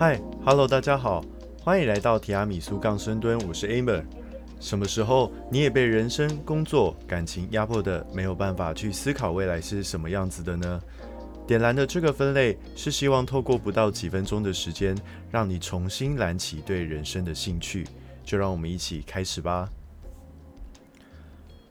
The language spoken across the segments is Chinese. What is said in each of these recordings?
嗨，Hello，大家好，欢迎来到提亚米苏杠深蹲，我是 Amer。什么时候你也被人生、工作、感情压迫的没有办法去思考未来是什么样子的呢？点燃的这个分类是希望透过不到几分钟的时间，让你重新燃起对人生的兴趣。就让我们一起开始吧。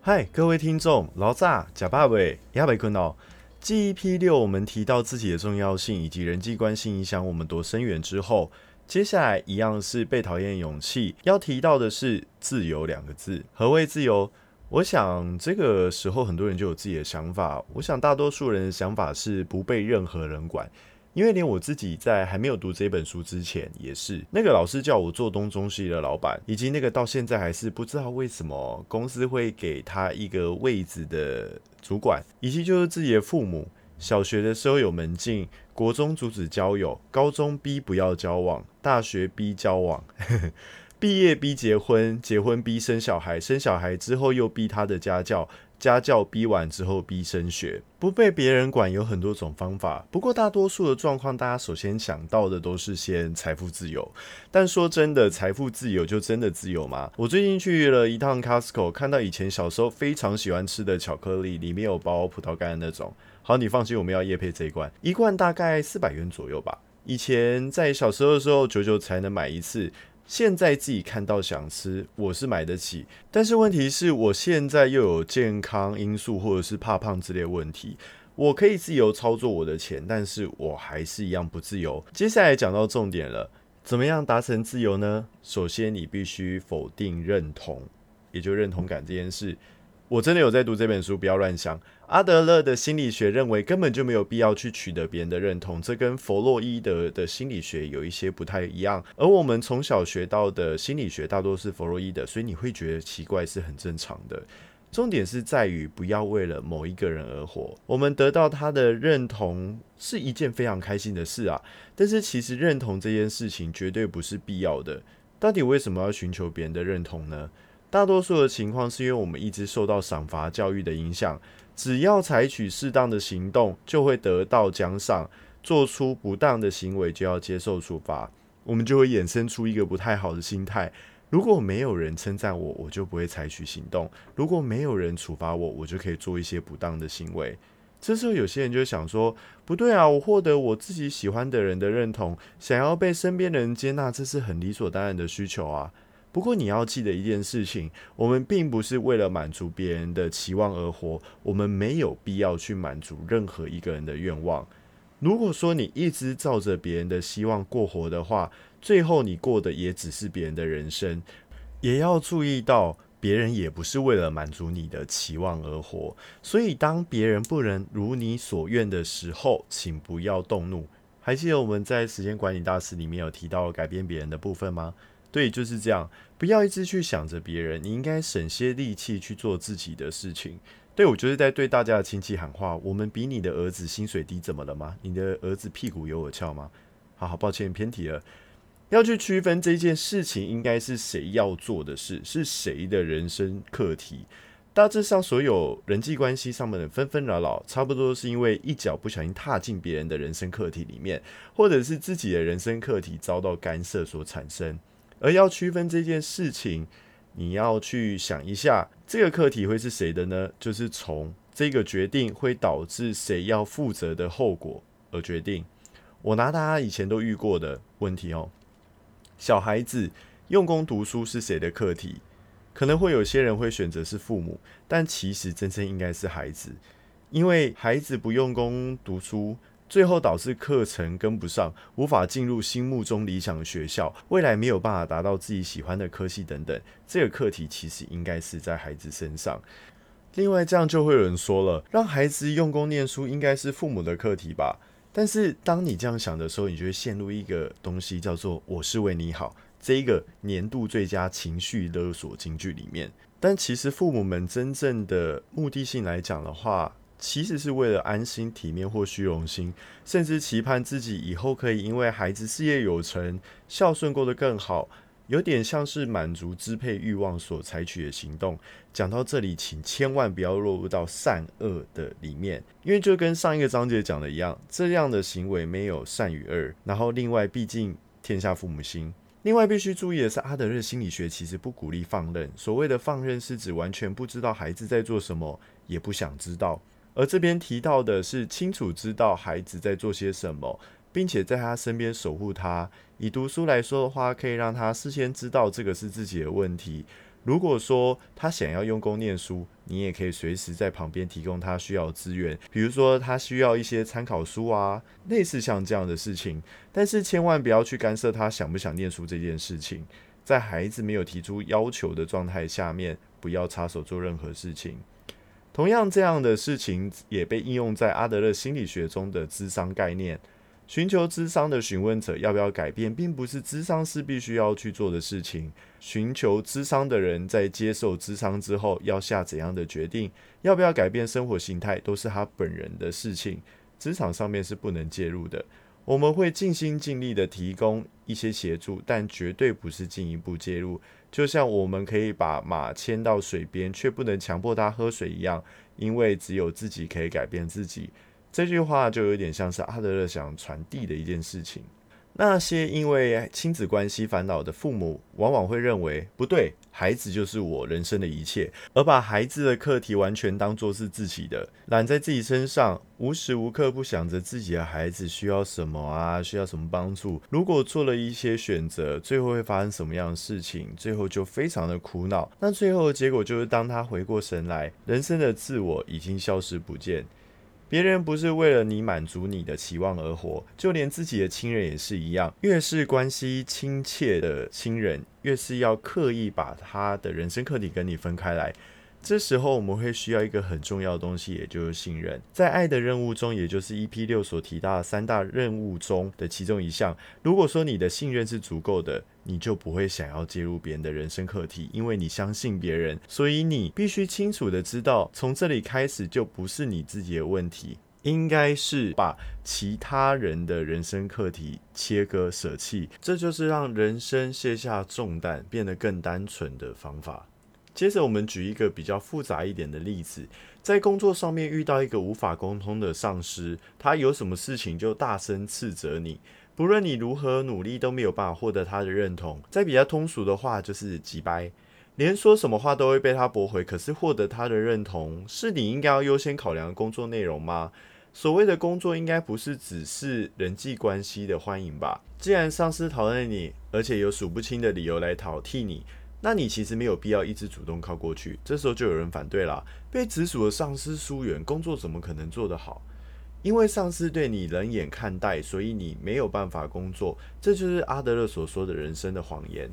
嗨，各位听众，老炸假爸伟亚北坤哦。GEP 六，我们提到自己的重要性以及人际关系影响我们多深远之后，接下来一样是被讨厌勇气，要提到的是自由两个字。何谓自由？我想这个时候很多人就有自己的想法。我想大多数人的想法是不被任何人管。因为连我自己在还没有读这本书之前，也是那个老师叫我做东中西的老板，以及那个到现在还是不知道为什么公司会给他一个位置的主管，以及就是自己的父母。小学的时候有门禁，国中阻止交友，高中逼不要交往，大学逼交往，毕业逼结婚，结婚逼生小孩，生小孩之后又逼他的家教。家教逼完之后逼升学，不被别人管有很多种方法。不过大多数的状况，大家首先想到的都是先财富自由。但说真的，财富自由就真的自由吗？我最近去了一趟 Costco，看到以前小时候非常喜欢吃的巧克力，里面有包葡萄干的那种。好，你放心，我们要夜配这一罐，一罐大概四百元左右吧。以前在小时候的时候，九九才能买一次。现在自己看到想吃，我是买得起，但是问题是我现在又有健康因素或者是怕胖之类问题，我可以自由操作我的钱，但是我还是一样不自由。接下来讲到重点了，怎么样达成自由呢？首先你必须否定认同，也就认同感这件事。我真的有在读这本书，不要乱想。阿德勒的心理学认为根本就没有必要去取得别人的认同，这跟弗洛伊德的心理学有一些不太一样。而我们从小学到的心理学大多是弗洛伊德，所以你会觉得奇怪是很正常的。重点是在于不要为了某一个人而活。我们得到他的认同是一件非常开心的事啊，但是其实认同这件事情绝对不是必要的。到底为什么要寻求别人的认同呢？大多数的情况是因为我们一直受到赏罚教育的影响，只要采取适当的行动，就会得到奖赏；做出不当的行为，就要接受处罚。我们就会衍生出一个不太好的心态：如果没有人称赞我，我就不会采取行动；如果没有人处罚我，我就可以做一些不当的行为。这时候，有些人就想说：不对啊，我获得我自己喜欢的人的认同，想要被身边的人接纳，这是很理所当然的需求啊。不过你要记得一件事情，我们并不是为了满足别人的期望而活，我们没有必要去满足任何一个人的愿望。如果说你一直照着别人的希望过活的话，最后你过的也只是别人的人生。也要注意到，别人也不是为了满足你的期望而活。所以，当别人不能如你所愿的时候，请不要动怒。还记得我们在时间管理大师里面有提到改变别人的部分吗？对，就是这样。不要一直去想着别人，你应该省些力气去做自己的事情。对我就是在对大家的亲戚喊话：我们比你的儿子薪水低，怎么了吗？你的儿子屁股有我翘吗？好好抱歉，偏题了。要去区分这件事情应该是谁要做的事，是谁的人生课题。大致上，所有人际关系上面的纷纷扰扰，差不多是因为一脚不小心踏进别人的人生课题里面，或者是自己的人生课题遭到干涉所产生。而要区分这件事情，你要去想一下，这个课题会是谁的呢？就是从这个决定会导致谁要负责的后果而决定。我拿大家以前都遇过的问题哦，小孩子用功读书是谁的课题？可能会有些人会选择是父母，但其实真正应该是孩子，因为孩子不用功读书。最后导致课程跟不上，无法进入心目中理想的学校，未来没有办法达到自己喜欢的科系等等。这个课题其实应该是在孩子身上。另外，这样就会有人说了，让孩子用功念书应该是父母的课题吧？但是当你这样想的时候，你就会陷入一个东西叫做“我是为你好”这一个年度最佳情绪勒索金句里面。但其实父母们真正的目的性来讲的话，其实是为了安心、体面或虚荣心，甚至期盼自己以后可以因为孩子事业有成、孝顺过得更好，有点像是满足支配欲望所采取的行动。讲到这里，请千万不要落入到善恶的里面，因为就跟上一个章节讲的一样，这样的行为没有善与恶。然后，另外，毕竟天下父母心。另外必须注意的是，阿德勒心理学其实不鼓励放任。所谓的放任，是指完全不知道孩子在做什么，也不想知道。而这边提到的是清楚知道孩子在做些什么，并且在他身边守护他。以读书来说的话，可以让他事先知道这个是自己的问题。如果说他想要用功念书，你也可以随时在旁边提供他需要资源，比如说他需要一些参考书啊，类似像这样的事情。但是千万不要去干涉他想不想念书这件事情，在孩子没有提出要求的状态下面，不要插手做任何事情。同样，这样的事情也被应用在阿德勒心理学中的智商概念。寻求智商的询问者要不要改变，并不是智商师必须要去做的事情。寻求智商的人在接受智商之后，要下怎样的决定，要不要改变生活形态，都是他本人的事情。职场上面是不能介入的。我们会尽心尽力的提供一些协助，但绝对不是进一步介入。就像我们可以把马牵到水边，却不能强迫它喝水一样，因为只有自己可以改变自己。这句话就有点像是阿德勒想传递的一件事情。那些因为亲子关系烦恼的父母，往往会认为不对，孩子就是我人生的一切，而把孩子的课题完全当作是自己的，揽在自己身上，无时无刻不想着自己的孩子需要什么啊，需要什么帮助。如果做了一些选择，最后会发生什么样的事情？最后就非常的苦恼。那最后的结果就是，当他回过神来，人生的自我已经消失不见。别人不是为了你满足你的期望而活，就连自己的亲人也是一样。越是关系亲切的亲人，越是要刻意把他的人生课题跟你分开来。这时候我们会需要一个很重要的东西，也就是信任。在爱的任务中，也就是 EP 六所提到的三大任务中的其中一项。如果说你的信任是足够的，你就不会想要介入别人的人生课题，因为你相信别人。所以你必须清楚的知道，从这里开始就不是你自己的问题，应该是把其他人的人生课题切割舍弃。这就是让人生卸下重担，变得更单纯的方法。接着，我们举一个比较复杂一点的例子，在工作上面遇到一个无法沟通的上司，他有什么事情就大声斥责你，不论你如何努力都没有办法获得他的认同。在比较通俗的话，就是急掰，连说什么话都会被他驳回。可是获得他的认同，是你应该要优先考量的工作内容吗？所谓的工作，应该不是只是人际关系的欢迎吧？既然上司讨厌你，而且有数不清的理由来挑剔你。那你其实没有必要一直主动靠过去，这时候就有人反对了。被直属的上司疏远，工作怎么可能做得好？因为上司对你冷眼看待，所以你没有办法工作。这就是阿德勒所说的人生的谎言。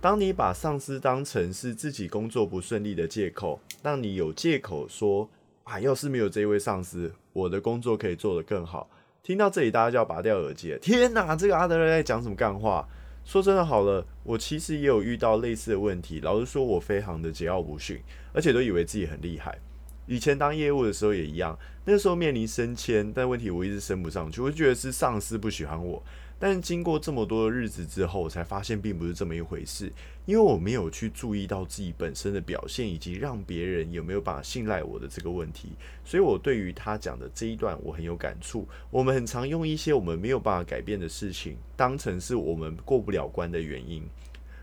当你把上司当成是自己工作不顺利的借口，让你有借口说啊，要是没有这位上司，我的工作可以做得更好。听到这里，大家就要拔掉耳机。天哪，这个阿德勒在讲什么干话？说真的，好了，我其实也有遇到类似的问题。老实说，我非常的桀骜不驯，而且都以为自己很厉害。以前当业务的时候也一样，那时候面临升迁，但问题我一直升不上去，我就觉得是上司不喜欢我。但经过这么多的日子之后，我才发现并不是这么一回事。因为我没有去注意到自己本身的表现，以及让别人有没有办法信赖我的这个问题，所以我对于他讲的这一段我很有感触。我们很常用一些我们没有办法改变的事情，当成是我们过不了关的原因，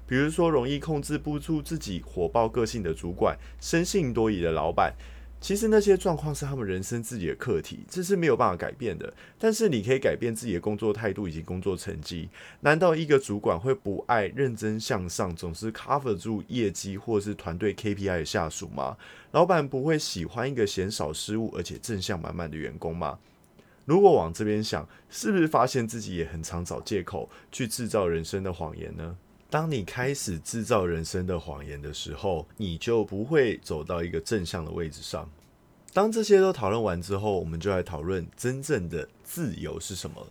比如说容易控制不住自己火爆个性的主管，生性多疑的老板。其实那些状况是他们人生自己的课题，这是没有办法改变的。但是你可以改变自己的工作态度以及工作成绩。难道一个主管会不爱认真向上、总是 cover 住业绩或是团队 KPI 的下属吗？老板不会喜欢一个嫌少失误而且正向满满的员工吗？如果往这边想，是不是发现自己也很常找借口去制造人生的谎言呢？当你开始制造人生的谎言的时候，你就不会走到一个正向的位置上。当这些都讨论完之后，我们就来讨论真正的自由是什么。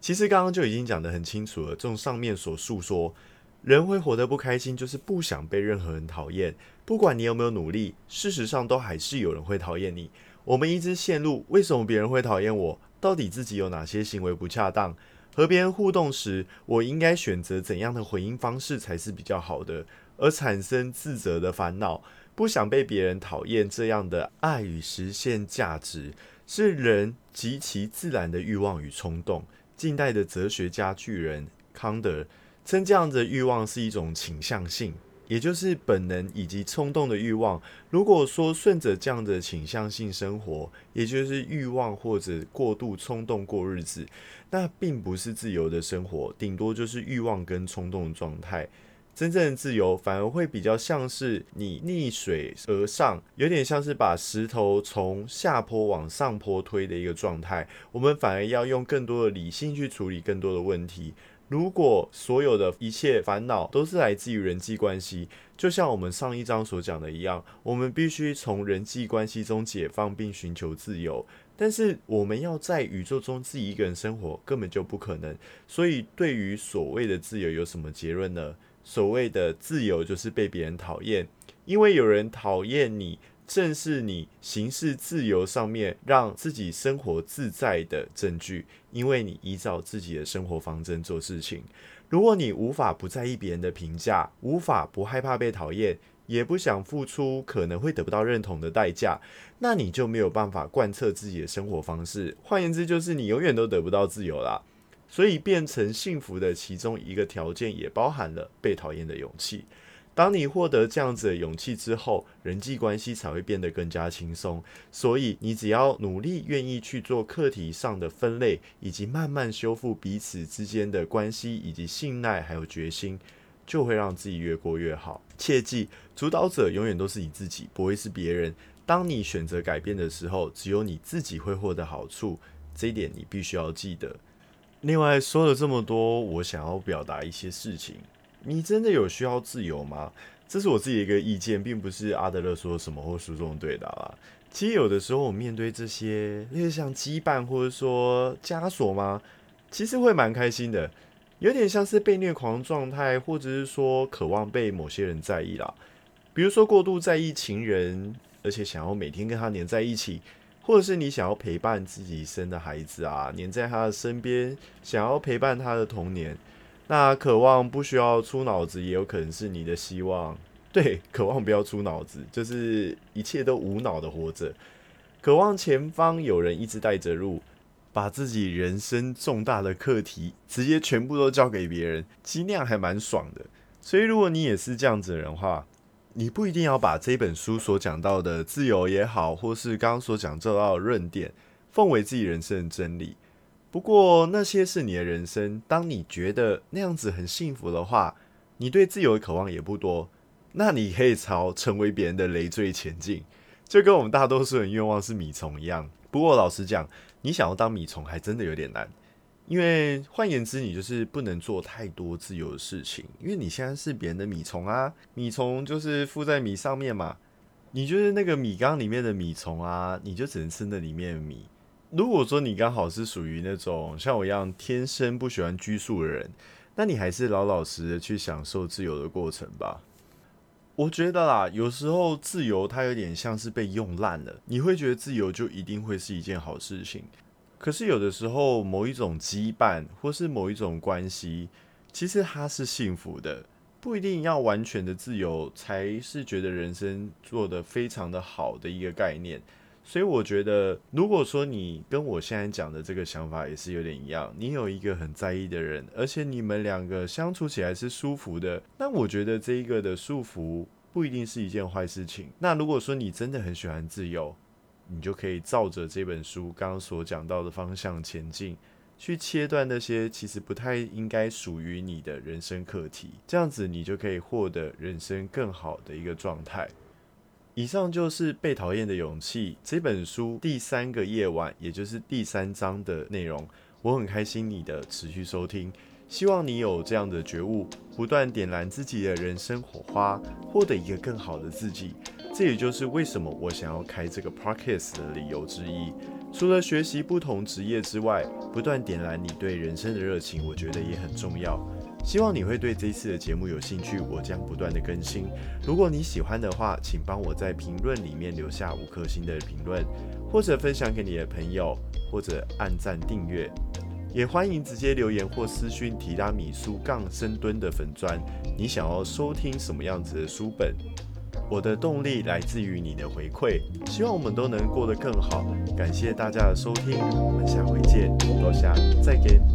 其实刚刚就已经讲得很清楚了。这种上面所述说，人会活得不开心，就是不想被任何人讨厌。不管你有没有努力，事实上都还是有人会讨厌你。我们一直陷入为什么别人会讨厌我？到底自己有哪些行为不恰当？和别人互动时，我应该选择怎样的回应方式才是比较好的？而产生自责的烦恼，不想被别人讨厌，这样的爱与实现价值，是人极其自然的欲望与冲动。近代的哲学家巨人康德称这样的欲望是一种倾向性，也就是本能以及冲动的欲望。如果说顺着这样的倾向性生活，也就是欲望或者过度冲动过日子，那并不是自由的生活，顶多就是欲望跟冲动的状态。真正的自由反而会比较像是你逆水而上，有点像是把石头从下坡往上坡推的一个状态。我们反而要用更多的理性去处理更多的问题。如果所有的一切烦恼都是来自于人际关系，就像我们上一章所讲的一样，我们必须从人际关系中解放并寻求自由。但是我们要在宇宙中自己一个人生活，根本就不可能。所以，对于所谓的自由，有什么结论呢？所谓的自由就是被别人讨厌，因为有人讨厌你，正是你行事自由上面让自己生活自在的证据。因为你依照自己的生活方针做事情。如果你无法不在意别人的评价，无法不害怕被讨厌，也不想付出可能会得不到认同的代价，那你就没有办法贯彻自己的生活方式。换言之，就是你永远都得不到自由啦。所以，变成幸福的其中一个条件，也包含了被讨厌的勇气。当你获得这样子的勇气之后，人际关系才会变得更加轻松。所以，你只要努力、愿意去做课题上的分类，以及慢慢修复彼此之间的关系，以及信赖，还有决心，就会让自己越过越好。切记，主导者永远都是你自己，不会是别人。当你选择改变的时候，只有你自己会获得好处。这一点你必须要记得。另外说了这么多，我想要表达一些事情。你真的有需要自由吗？这是我自己的一个意见，并不是阿德勒说什么或书中对答啦。其实有的时候，我面对这些类似像羁绊或者说枷锁吗？其实会蛮开心的，有点像是被虐狂状态，或者是说渴望被某些人在意啦。比如说过度在意情人，而且想要每天跟他黏在一起。或者是你想要陪伴自己生的孩子啊，黏在他的身边，想要陪伴他的童年，那渴望不需要出脑子，也有可能是你的希望。对，渴望不要出脑子，就是一切都无脑的活着，渴望前方有人一直带着路，把自己人生重大的课题直接全部都交给别人，其实那样还蛮爽的。所以如果你也是这样子的人话，你不一定要把这本书所讲到的自由也好，或是刚刚所讲到的论点，奉为自己人生的真理。不过那些是你的人生，当你觉得那样子很幸福的话，你对自由的渴望也不多，那你可以朝成为别人的累赘前进，就跟我们大多数人愿望是米虫一样。不过老实讲，你想要当米虫，还真的有点难。因为换言之，你就是不能做太多自由的事情，因为你现在是别人的米虫啊，米虫就是附在米上面嘛，你就是那个米缸里面的米虫啊，你就只能吃那里面的米。如果说你刚好是属于那种像我一样天生不喜欢拘束的人，那你还是老老实实去享受自由的过程吧。我觉得啦，有时候自由它有点像是被用烂了，你会觉得自由就一定会是一件好事情。可是有的时候，某一种羁绊或是某一种关系，其实它是幸福的，不一定要完全的自由才是觉得人生做的非常的好的一个概念。所以我觉得，如果说你跟我现在讲的这个想法也是有点一样，你有一个很在意的人，而且你们两个相处起来是舒服的，那我觉得这一个的束缚不一定是一件坏事情。那如果说你真的很喜欢自由，你就可以照着这本书刚刚所讲到的方向前进，去切断那些其实不太应该属于你的人生课题，这样子你就可以获得人生更好的一个状态。以上就是《被讨厌的勇气》这本书第三个夜晚，也就是第三章的内容。我很开心你的持续收听，希望你有这样的觉悟，不断点燃自己的人生火花，获得一个更好的自己。这也就是为什么我想要开这个 podcast 的理由之一。除了学习不同职业之外，不断点燃你对人生的热情，我觉得也很重要。希望你会对这次的节目有兴趣，我将不断的更新。如果你喜欢的话，请帮我在评论里面留下五颗星的评论，或者分享给你的朋友，或者按赞订阅。也欢迎直接留言或私讯提拉米苏杠深蹲的粉砖，你想要收听什么样子的书本？我的动力来自于你的回馈，希望我们都能过得更好。感谢大家的收听，我们下回见，多谢，再见。